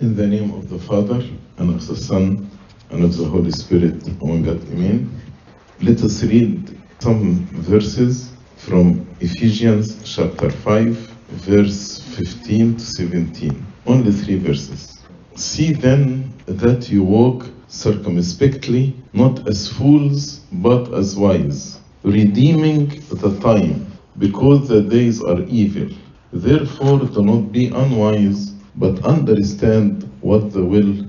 In the name of the Father, and of the Son, and of the Holy Spirit, one God, Amen. Let us read some verses from Ephesians chapter 5, verse 15 to 17. Only three verses. See then that you walk circumspectly, not as fools, but as wise, redeeming the time, because the days are evil. Therefore, do not be unwise, but understand what the will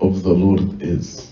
of the Lord is.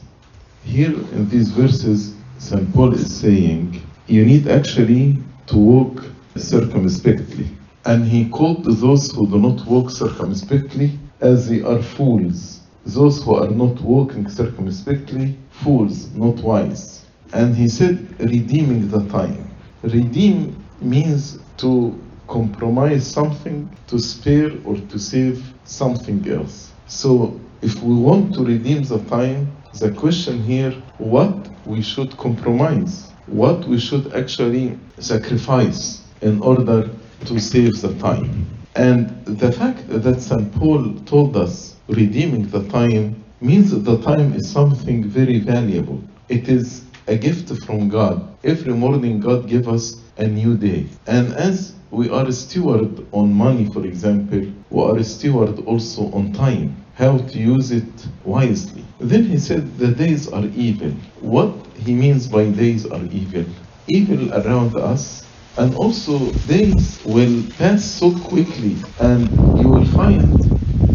Here in these verses, St. Paul is saying, you need actually to walk circumspectly. And he called those who do not walk circumspectly as they are fools. Those who are not walking circumspectly, fools, not wise. And he said, redeeming the time. Redeem means to compromise something, to spare or to save something else. So if we want to redeem the time, the question here, what we should compromise, what we should actually sacrifice in order to save the time. And the fact that St. Paul told us redeeming the time means that the time is something very valuable. It is a gift from God. Every morning God gives us a new day. And as we are a steward on money, for example, we are a steward also on time, how to use it wisely. Then he said the days are evil. What he means by days are evil? Evil around us and also days will pass so quickly and you will find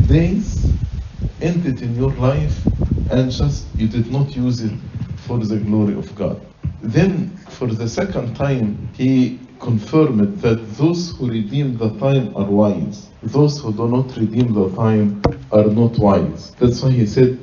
days ended in your life and just you did not use it for the glory of God. Then for the second time he confirmed that those who redeem the time are wise. Those who do not redeem the time are not wise. That's why he said,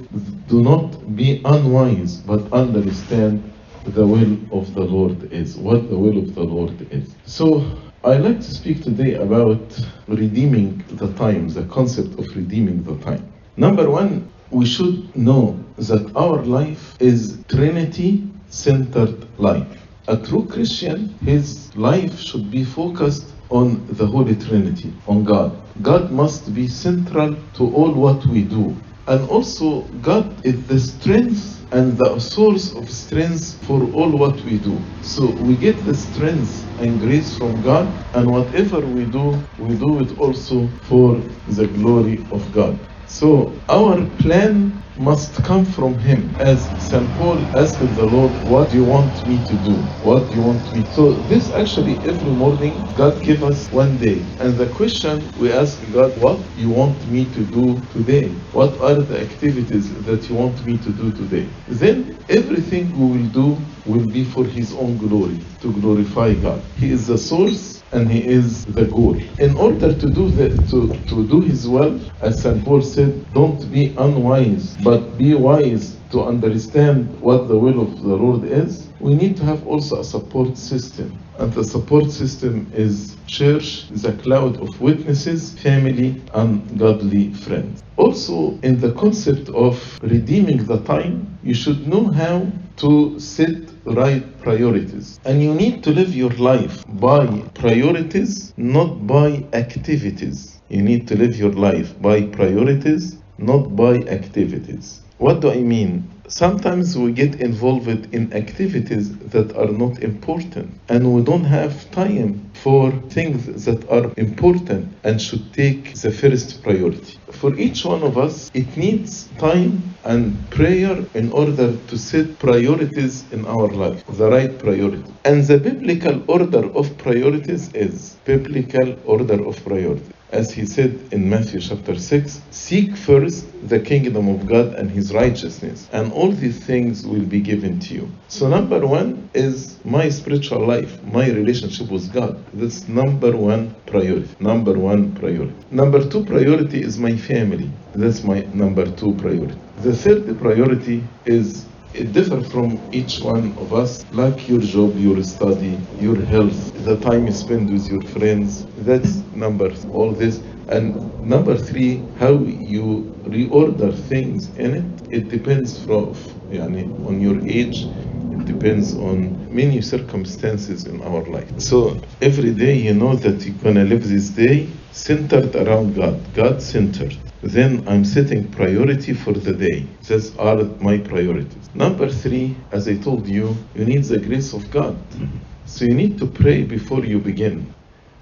do not be unwise, but understand the will of the Lord is, what the will of the Lord is. So I like to speak today about redeeming the time, the concept of redeeming the time. Number one, we should know that our life is Trinity centered life. A true Christian, his life should be focused on the Holy Trinity, on God. God must be central to all what we do. And also, God is the strength and the source of strength for all what we do. So we get the strength and grace from God, and whatever we do, we do it also for the glory of God. So our plan must come from Him. As St. Paul asked the Lord, What do you want me to do? What do you want me to So this actually every morning God give us one day. And the question we ask God, What you want me to do today? What are the activities that you want me to do today? Then everything we will do will be for His own glory, to glorify God. He is the source and he is the goal. In order to do the, to, to do his will, as St. Paul said, don't be unwise, but be wise to understand what the will of the Lord is. We need to have also a support system. And the support system is church, the cloud of witnesses, family, and godly friends. Also, in the concept of redeeming the time, you should know how to set right priorities. And you need to live your life by priorities, not by activities. You need to live your life by priorities, not by activities. What do I mean? Sometimes we get involved in activities that are not important, and we don't have time for things that are important and should take the first priority. For each one of us, it needs time and prayer in order to set priorities in our life, the right priority. And the biblical order of priorities is biblical order of priority. As he said in Matthew chapter 6, seek first the kingdom of God and his righteousness, and all these things will be given to you. So, number one is my spiritual life, my relationship with God. That's number one priority. Number one priority. Number two priority is my family. That's my number two priority. The third priority is it differs from each one of us, like your job, your study, your health, the time you spend with your friends. That's number all this. And number three, how you reorder things in it. It depends from يعني, on your age. Depends on many circumstances in our life. So every day you know that you're gonna live this day centered around God, God centered, then I'm setting priority for the day. These are my priorities. Number three, as I told you, you need the grace of God. So you need to pray before you begin.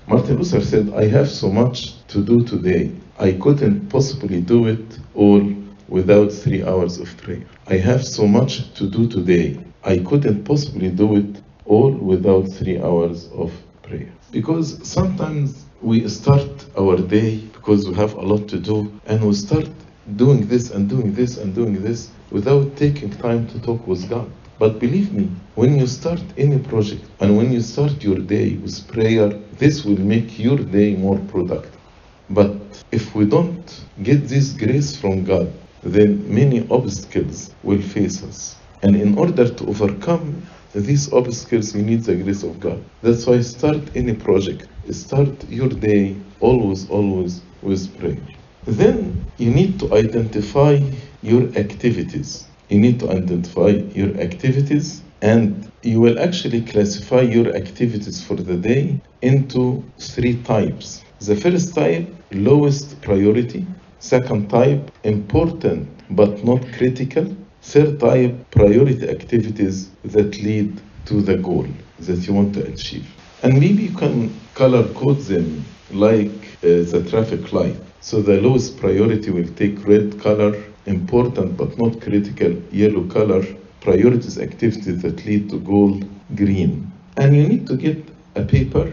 Martin Luther said, I have so much to do today. I couldn't possibly do it all without three hours of prayer. I have so much to do today. I couldn't possibly do it all without three hours of prayer. Because sometimes we start our day because we have a lot to do and we start doing this and doing this and doing this without taking time to talk with God. But believe me, when you start any project and when you start your day with prayer, this will make your day more productive. But if we don't get this grace from God, then many obstacles will face us. And in order to overcome these obstacles, we need the grace of God. That's why start any project. Start your day always, always with prayer. Then you need to identify your activities. You need to identify your activities and you will actually classify your activities for the day into three types. The first type, lowest priority. Second type, important but not critical. Third type, priority activities that lead to the goal that you want to achieve. And maybe you can color code them like uh, the traffic light. So the lowest priority will take red color, important but not critical, yellow color, priorities activities that lead to goal, green. And you need to get a paper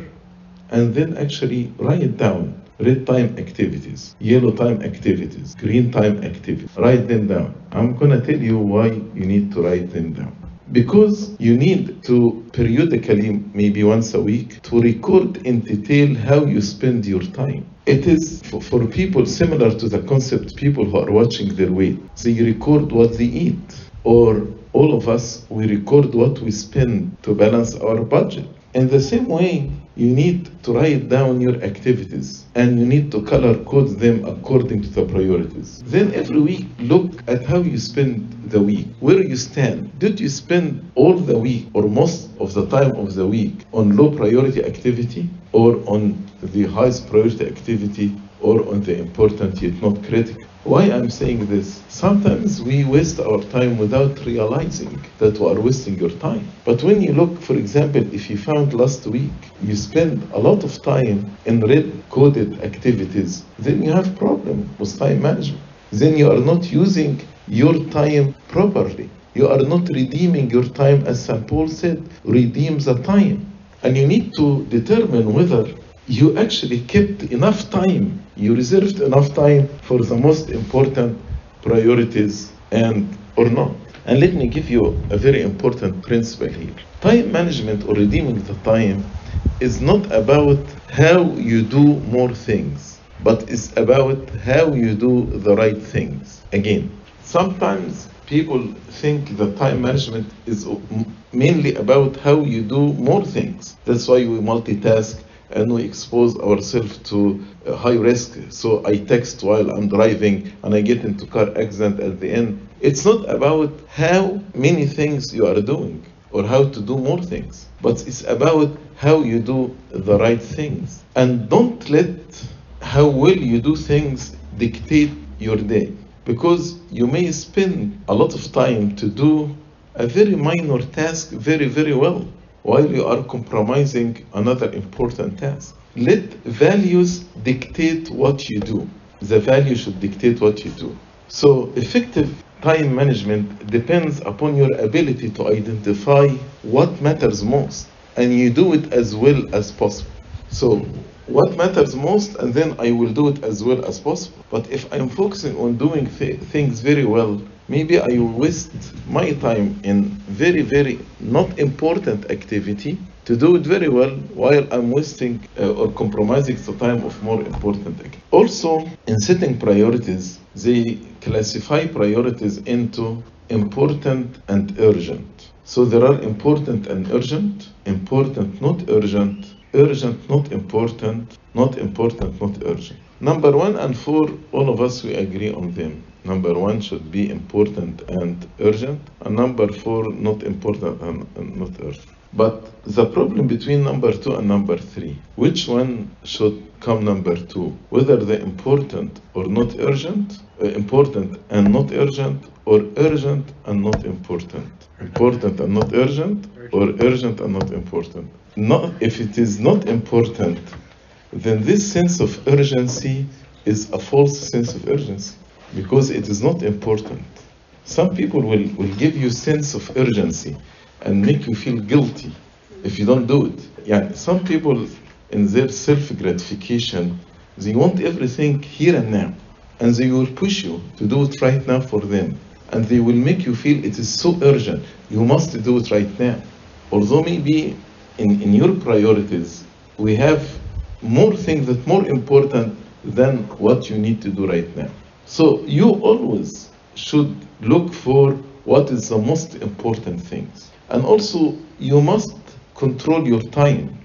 and then actually write it down. Red time activities, yellow time activities, green time activities. Write them down. I'm gonna tell you why you need to write them down. Because you need to periodically, maybe once a week, to record in detail how you spend your time. It is for, for people similar to the concept people who are watching their weight. They record what they eat. Or all of us, we record what we spend to balance our budget. In the same way, you need to write down your activities and you need to color code them according to the priorities. Then every week, look at how you spend the week, where you stand. Did you spend all the week or most of the time of the week on low priority activity or on the highest priority activity or on the important yet not critical? Why I'm saying this? Sometimes we waste our time without realizing that we are wasting your time. But when you look, for example, if you found last week you spend a lot of time in red coded activities, then you have problem with time management. Then you are not using your time properly. You are not redeeming your time as St. Paul said, redeem the time. And you need to determine whether you actually kept enough time, you reserved enough time for the most important priorities and or not. And let me give you a very important principle here. Time management or redeeming the time is not about how you do more things, but it's about how you do the right things. Again, sometimes people think that time management is mainly about how you do more things. That's why we multitask and we expose ourselves to high risk. So I text while I'm driving and I get into car accident at the end. It's not about how many things you are doing or how to do more things, but it's about how you do the right things. And don't let how well you do things dictate your day because you may spend a lot of time to do a very minor task very, very well while you are compromising another important task. Let values dictate what you do. The value should dictate what you do. So, effective time management depends upon your ability to identify what matters most and you do it as well as possible. So, what matters most, and then I will do it as well as possible. But if I'm focusing on doing th- things very well, maybe I waste my time in very, very not important activity to do it very well while I'm wasting uh, or compromising the time of more important activity. Also, in setting priorities, they classify priorities into important and urgent. So there are important and urgent, important, not urgent, urgent, not important, not important, not urgent. Number one and four, all of us we agree on them. Number one should be important and urgent, and number four, not important and, not urgent. But the problem between number two and number three, which one should come number two? Whether they're important or not urgent, uh, important and not urgent, or urgent and not important. Important and not urgent, or urgent and not important. Not, if it is not important, then this sense of urgency is a false sense of urgency because it is not important. Some people will, will give you sense of urgency and make you feel guilty if you don't do it. Yeah, some people in their self gratification, they want everything here and now, and they will push you to do it right now for them, and they will make you feel it is so urgent. You must do it right now. Although maybe in, in your priorities, we have more things that more important than what you need to do right now. So you always should look for what is the most important things. And also you must control your time.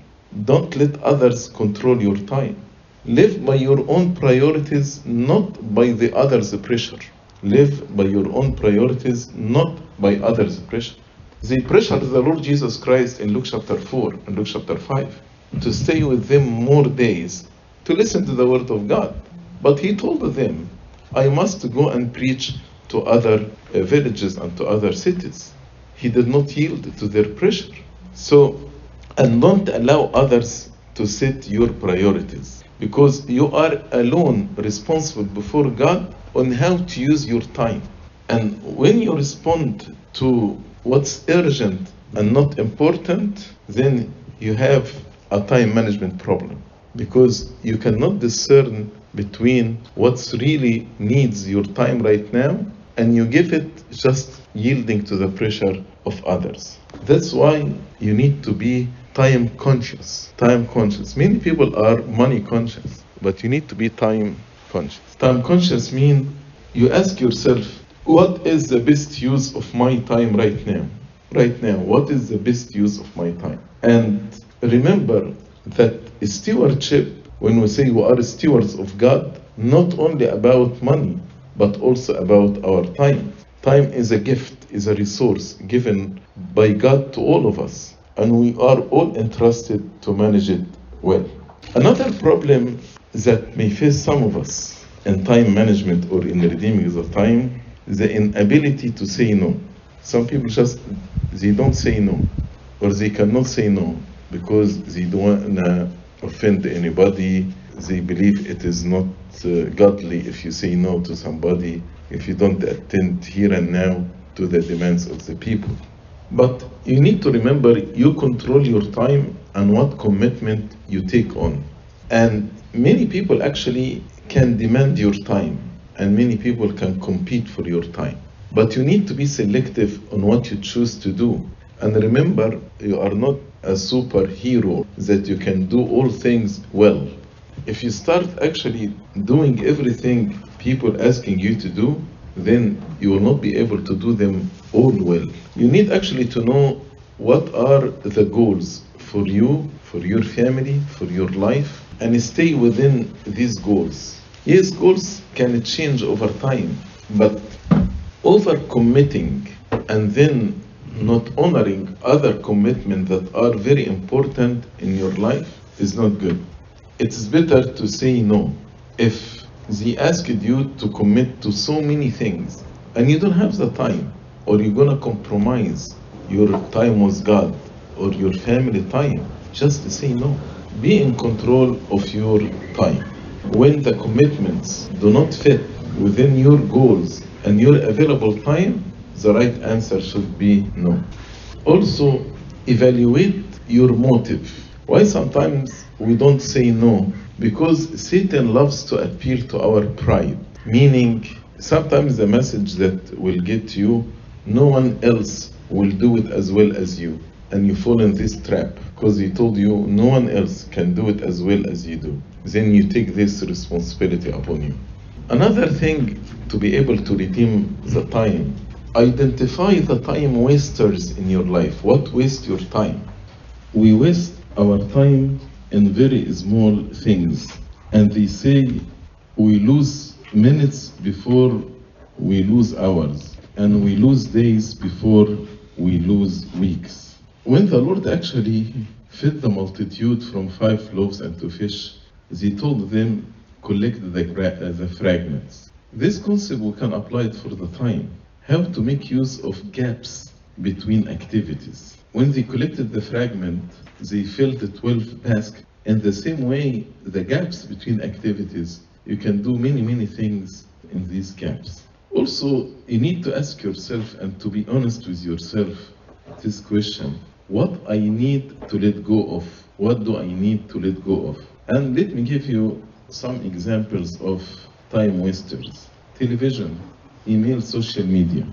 Don't let others control your time. Live by your own priorities, not by the others' pressure. Live by your own priorities, not by others' pressure. They pressured the Lord Jesus Christ in Luke chapter 4 and Luke chapter 5 to stay with them more days to listen to the word of God. But he told them, I must go and preach to other uh, villages and to other cities. He did not yield to their pressure. So, and don't allow others to set your priorities because you are alone responsible before God on how to use your time. And when you respond to what's urgent and not important, then you have a time management problem because you cannot discern between what's really needs your time right now and you give it just yielding to the pressure of others. That's why you need to be time conscious. Time conscious. Many people are money conscious, but you need to be time conscious. Time conscious means you ask yourself, what is the best use of my time right now? Right now, what is the best use of my time? And remember that stewardship, when we say we are stewards of God, not only about money, but also about our time. Time is a gift, is a resource given by God to all of us, and we are all entrusted to manage it well. Another problem that may face some of us in time management or in redeeming the time is the inability to say no. Some people just they don't say no, or they cannot say no because they don't offend anybody. They believe it is not uh, godly if you say no to somebody, if you don't attend here and now to the demands of the people. But you need to remember you control your time and what commitment you take on. And many people actually can demand your time, and many people can compete for your time. But you need to be selective on what you choose to do. And remember, you are not a superhero that you can do all things well. If you start actually doing everything people asking you to do, then you will not be able to do them all well. You need actually to know what are the goals for you, for your family, for your life, and stay within these goals. Yes, goals can change over time, but over committing and then not honoring other commitments that are very important in your life is not good. It's better to say no. If they asked you to commit to so many things and you don't have the time, or you're gonna compromise your time with God or your family time, just say no. Be in control of your time. When the commitments do not fit within your goals and your available time, the right answer should be no. Also, evaluate your motive. Why sometimes we don't say no? Because Satan loves to appeal to our pride, meaning sometimes the message that will get you, no one else will do it as well as you. And you fall in this trap because he told you no one else can do it as well as you do. Then you take this responsibility upon you. Another thing to be able to redeem the time identify the time wasters in your life. What waste your time? We waste our time in very small things. And they say we lose minutes before we lose hours, and we lose days before we lose weeks. When the Lord actually fed the multitude from five loaves and two fish, he told them, collect the, the fragments. This concept we can apply it for the time. How to make use of gaps between activities. When they collected the fragment, they filled the 12 baskets. In the same way, the gaps between activities, you can do many, many things in these gaps. Also, you need to ask yourself and to be honest with yourself this question what I need to let go of? What do I need to let go of? And let me give you some examples of time wasters television, email, social media,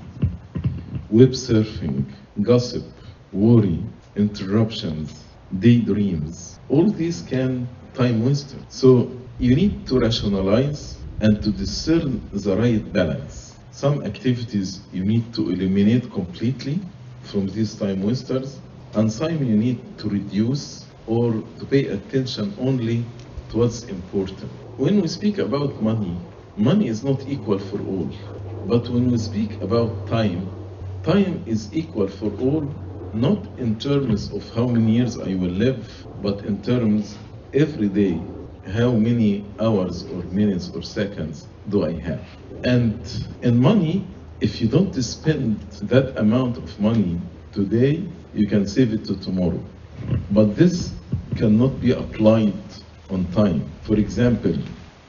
web surfing, gossip, worry, interruptions, daydreams. All these can time waster. So you need to rationalize and to discern the right balance. Some activities you need to eliminate completely from these time wasters, and some you need to reduce or to pay attention only to what's important. When we speak about money, money is not equal for all. But when we speak about time, time is equal for all, not in terms of how many years I will live, but in terms every day, how many hours or minutes or seconds do I have. And in money, if you don't spend that amount of money today, you can save it to tomorrow. But this cannot be applied on time. For example,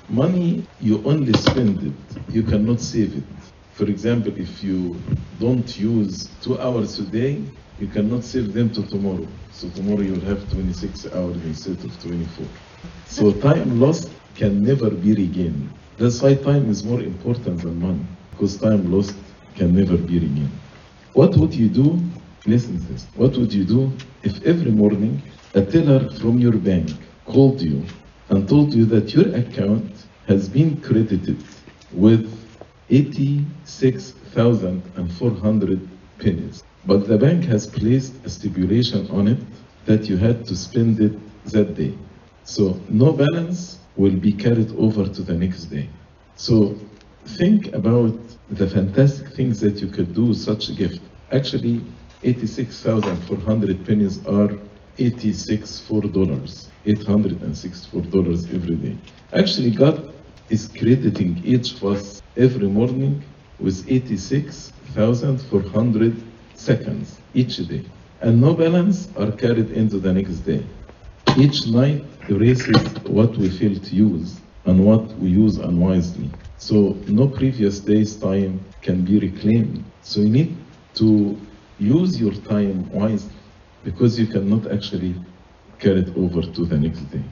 money you only spend it, you cannot save it. For example, if you don't use two hours a day, you cannot save them to tomorrow. So tomorrow you'll have 26 hours instead of 24. So time lost can never be regained. That's why time is more important than money, because time lost can never be regained. What would you do? Listen to this. What would you do if every morning a teller from your bank called you and told you that your account has been credited with 86,400 pennies, but the bank has placed a stipulation on it that you had to spend it that day. So no balance will be carried over to the next day. So think about the fantastic things that you could do with such a gift. Actually, 86,400 pennies are 86 dollars, 864 dollars every day. Actually, God is crediting each of us every morning with 86,400 seconds each day. And no balance are carried into the next day. Each night erases what we fail to use and what we use unwisely. So no previous day's time can be reclaimed. So you need to use your time wisely because you cannot actually carry it over to the next day.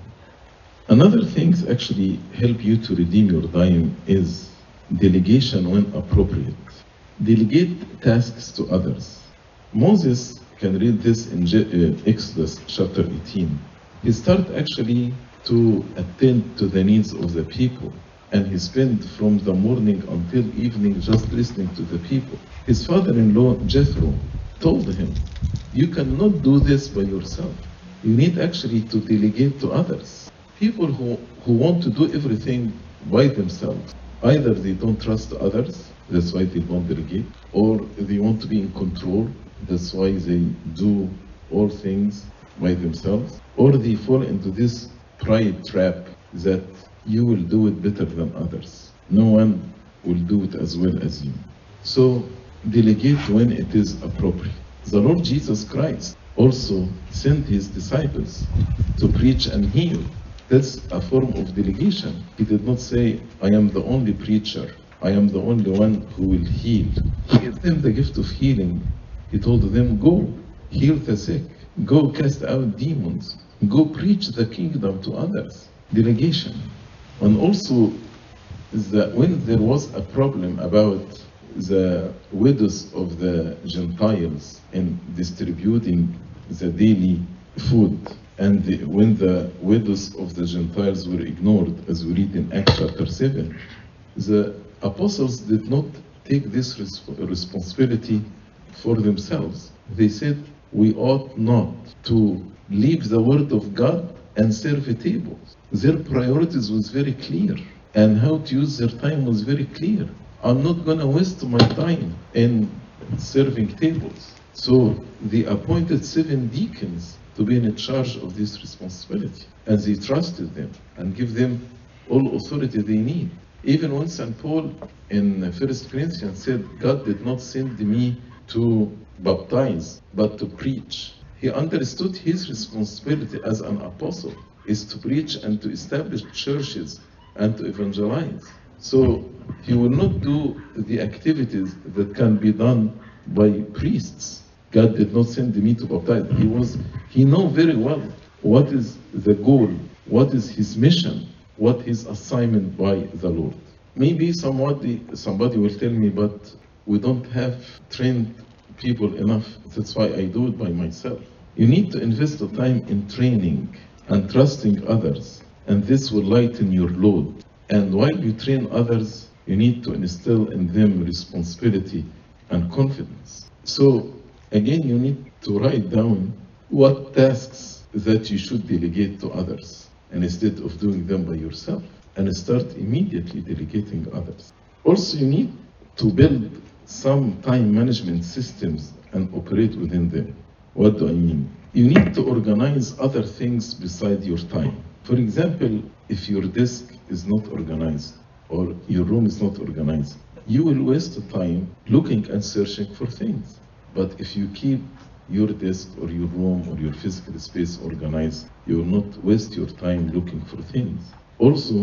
Another things actually help you to redeem your time is delegation when appropriate. Delegate tasks to others. Moses can read this in uh, Exodus chapter 18. He started actually to attend to the needs of the people and he spent from the morning until evening just listening to the people. His father-in-law Jethro told him, you cannot do this by yourself. You need actually to delegate to others. People who, who want to do everything by themselves, either they don't trust others, that's why they don't delegate, or they want to be in control, that's why they do all things by themselves, or they fall into this pride trap that you will do it better than others. No one will do it as well as you. So delegate when it is appropriate. The Lord Jesus Christ also sent his disciples to preach and heal. That's a form of delegation. He did not say, I am the only preacher, I am the only one who will heal. He gave them the gift of healing. He told them, Go, heal the sick, go cast out demons, go preach the kingdom to others. Delegation. And also, the, when there was a problem about the widows of the Gentiles in distributing the daily food. And the, when the widows of the Gentiles were ignored, as we read in Acts chapter 7, the apostles did not take this resp- responsibility for themselves. They said, We ought not to leave the word of God and serve a table. Their priorities was very clear, and how to use their time was very clear. I'm not going to waste my time in serving tables. So they appointed seven deacons to be in charge of this responsibility. And they trusted them and give them all authority they need. Even when St. Paul in 1 Corinthians said, God did not send me to baptize, but to preach. He understood his responsibility as an apostle is to preach and to establish churches and to evangelize. So he will not do the activities that can be done by priests. God did not send me to baptize. He was he know very well what is the goal, what is his mission, what his assignment by the Lord. Maybe somebody somebody will tell me, but we don't have trained people enough. That's why I do it by myself. You need to invest the time in training and trusting others, and this will lighten your load. And while you train others, you need to instill in them responsibility and confidence. So, again, you need to write down what tasks that you should delegate to others, and instead of doing them by yourself, and start immediately delegating others. Also, you need to build some time management systems and operate within them. What do I mean? You need to organize other things beside your time. For example, if your desk is not organized or your room is not organized, you will waste time looking and searching for things. But if you keep your desk or your room or your physical space organized, you will not waste your time looking for things. Also,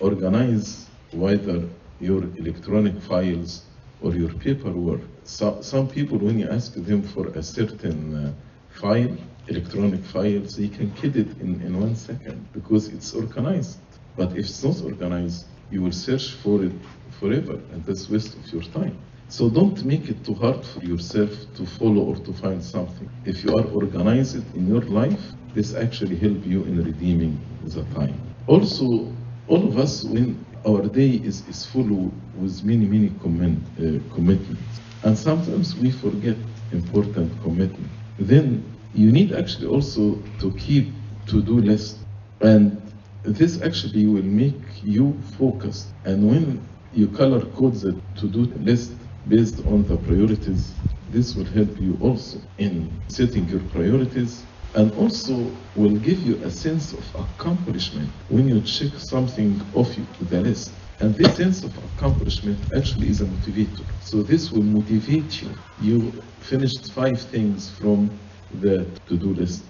organize whether your electronic files or your paperwork. So, some people, when you ask them for a certain uh, file, electronic files, they can get it in, in one second because it's organized. But if it's not organized, you will search for it forever, and that's waste of your time. So don't make it too hard for yourself to follow or to find something. If you are organized in your life, this actually help you in redeeming the time. Also, all of us, when our day is, is full with many, many commen- uh, commitments, and sometimes we forget important commitment. Then you need actually also to keep to-do list, and this actually will make you focused. And when you color code the to-do list based on the priorities, this will help you also in setting your priorities and also will give you a sense of accomplishment when you check something off the list. And this sense of accomplishment actually is a motivator. So this will motivate you. You finished five things from the to-do list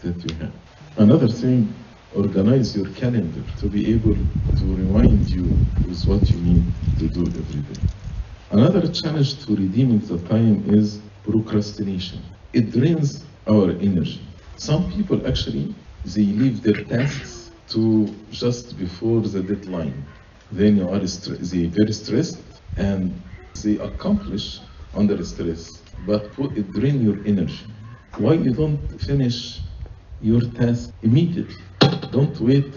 that you have. Another thing, organize your calendar to be able to remind you with what you need to do every day. Another challenge to redeeming the time is procrastination. It drains our energy. Some people actually they leave their tasks to just before the deadline. Then you are they very stressed and they accomplish under stress, but it drain your energy. Why you don't finish your task immediately? Don't wait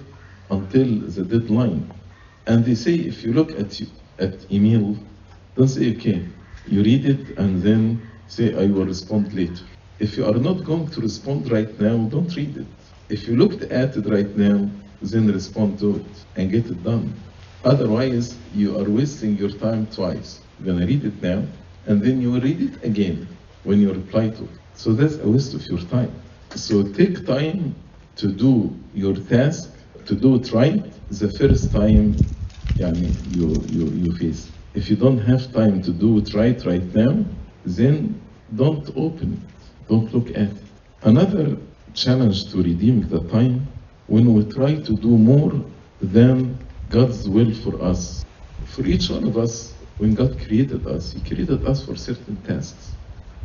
until the deadline. And they say if you look at you, at email, don't say okay, you read it and then say I will respond later. If you are not going to respond right now, don't read it. If you looked at it right now, then respond to it and get it done. Otherwise, you are wasting your time twice. You're gonna read it now, and then you will read it again when you reply to it. So that's a waste of your time. So take time to do your task, to do it right the first time يعني, you, you, you face. If you don't have time to do it right right now, then don't open it, don't look at it. Another challenge to redeem the time when we try to do more than God's will for us. For each one of us, when God created us, He created us for certain tasks.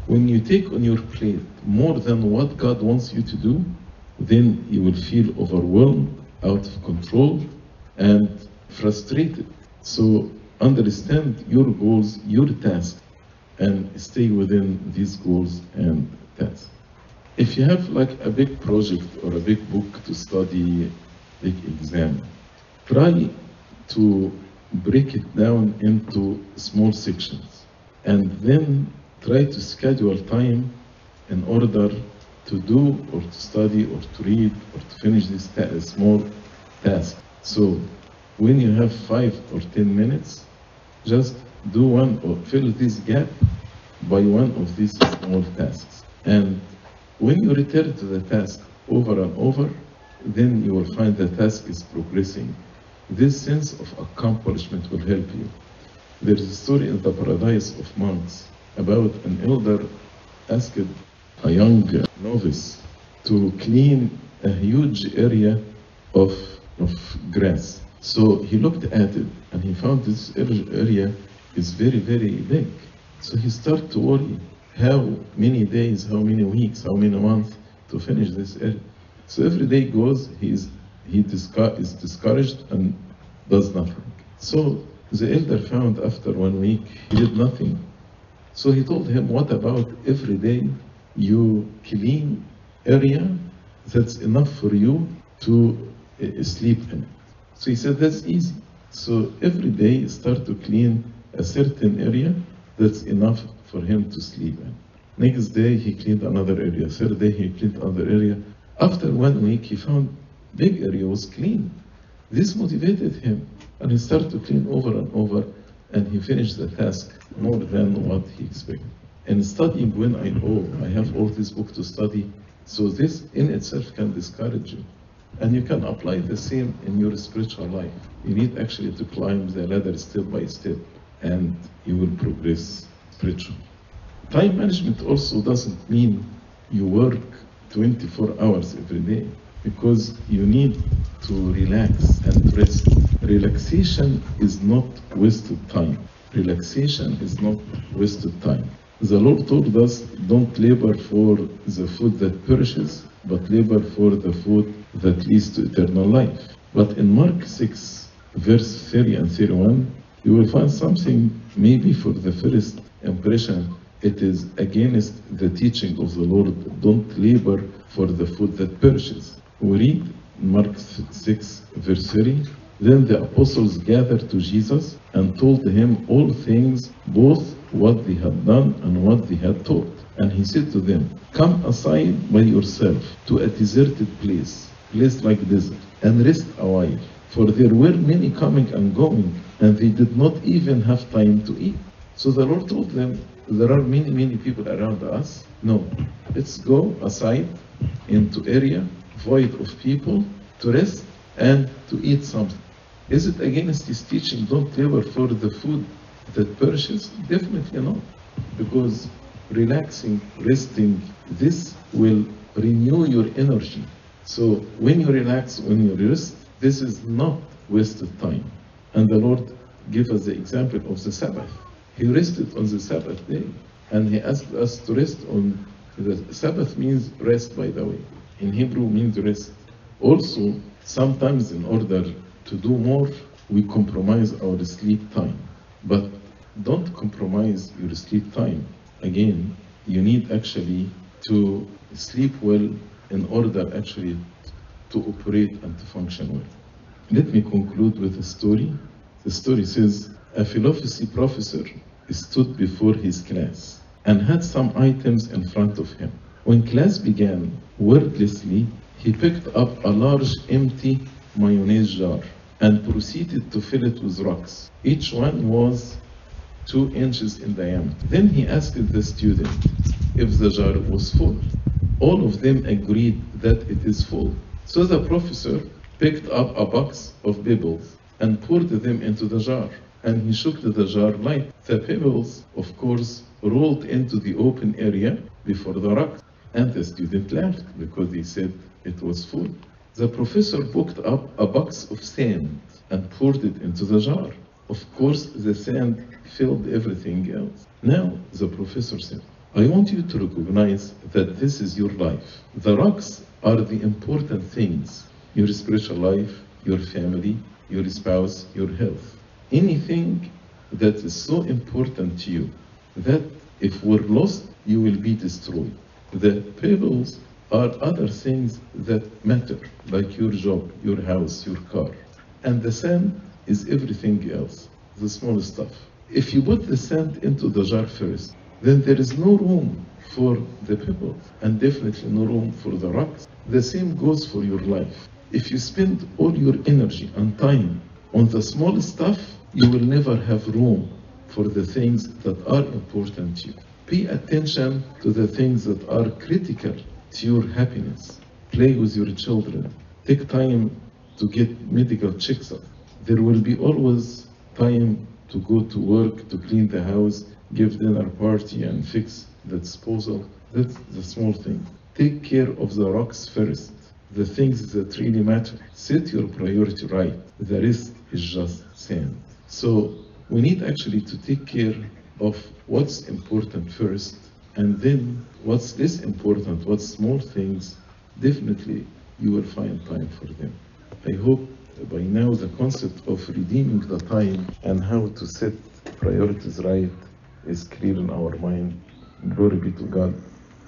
When you take on your plate more than what God wants you to do, then you will feel overwhelmed, out of control, and frustrated. So understand your goals, your tasks, and stay within these goals and tasks. If you have like a big project or a big book to study, big exam, try to break it down into small sections and then try to schedule time in order to do or to study or to read or to finish this ta- small task. So when you have five or ten minutes, just do one or fill this gap by one of these small tasks. And when you return to the task over and over, then you will find the task is progressing. This sense of accomplishment will help you. There is a story in the Paradise of Monks about an elder asked a young novice to clean a huge area of, of grass. So he looked at it and he found this area is very, very big. So he started to worry how many days, how many weeks, how many months to finish this area. So every day goes, he is, he is discouraged and does nothing. So the elder found after one week he did nothing. So he told him, What about every day you clean area that's enough for you to uh, sleep in? So he said, That's easy. So every day start to clean a certain area that's enough for him to sleep in. Next day he cleaned another area. Third day he cleaned another area. After one week he found big area was clean. This motivated him and he started to clean over and over and he finished the task more than what he expected. And studying when I oh I have all this book to study, so this in itself can discourage you. And you can apply the same in your spiritual life. You need actually to climb the ladder step by step and you will progress spiritually. Time management also doesn't mean you work 24 hours every day because you need to relax and rest. Relaxation is not wasted time. Relaxation is not wasted time. The Lord told us, don't labor for the food that perishes, but labor for the food that leads to eternal life. But in Mark 6, verse 30 and 31, you will find something maybe for the first impression it is against the teaching of the Lord. Don't labor for the food that perishes. We read Mark 6, verse 30. Then the apostles gathered to Jesus and told him all things, both what they had done and what they had taught. And he said to them, Come aside by yourself to a deserted place, place like this, and rest a while. For there were many coming and going, and they did not even have time to eat. So the Lord told them, There are many, many people around us. No, let's go aside into area void of people to rest and to eat something. Is it against his teaching, don't labor for the food that perishes? Definitely not. Because relaxing, resting, this will renew your energy. So when you relax, when you rest, this is not wasted time. And the Lord gave us the example of the Sabbath. He rested on the Sabbath day. And he asked us to rest on the Sabbath means rest, by the way. In Hebrew means rest. Also, sometimes in order to do more, we compromise our sleep time. But don't compromise your sleep time. Again, you need actually to sleep well in order actually to operate and to function well. Let me conclude with a story. The story says a philosophy professor stood before his class and had some items in front of him. When class began, wordlessly, he picked up a large empty mayonnaise jar and proceeded to fill it with rocks. Each one was two inches in diameter. Then he asked the student if the jar was full. All of them agreed that it is full. So the professor picked up a box of pebbles and poured them into the jar. And he shook the jar light. The pebbles, of course, rolled into the open area before the rock. And the student laughed because he said it was full. The professor picked up a box of sand and poured it into the jar. Of course, the sand filled everything else. Now, the professor said, I want you to recognize that this is your life. The rocks are the important things your spiritual life, your family, your spouse, your health. Anything that is so important to you that if we're lost, you will be destroyed. The pebbles are other things that matter, like your job, your house, your car. And the sand is everything else, the small stuff. If you put the sand into the jar first, then there is no room for the people and definitely no room for the rocks. The same goes for your life. If you spend all your energy and time on the small stuff, you will never have room for the things that are important to you. Pay attention to the things that are critical to your happiness. Play with your children. Take time to get medical checks up. There will be always time to go to work, to clean the house, give dinner party and fix the disposal. That's the small thing. Take care of the rocks first, the things that really matter. Set your priority right. The rest is just sand. So we need actually to take care of what's important first and then what's less important, what small things, definitely you will find time for them. I hope by now the concept of redeeming the time and how to set priorities right is clear in our mind. Glory be to God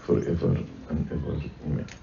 forever and ever. Amen.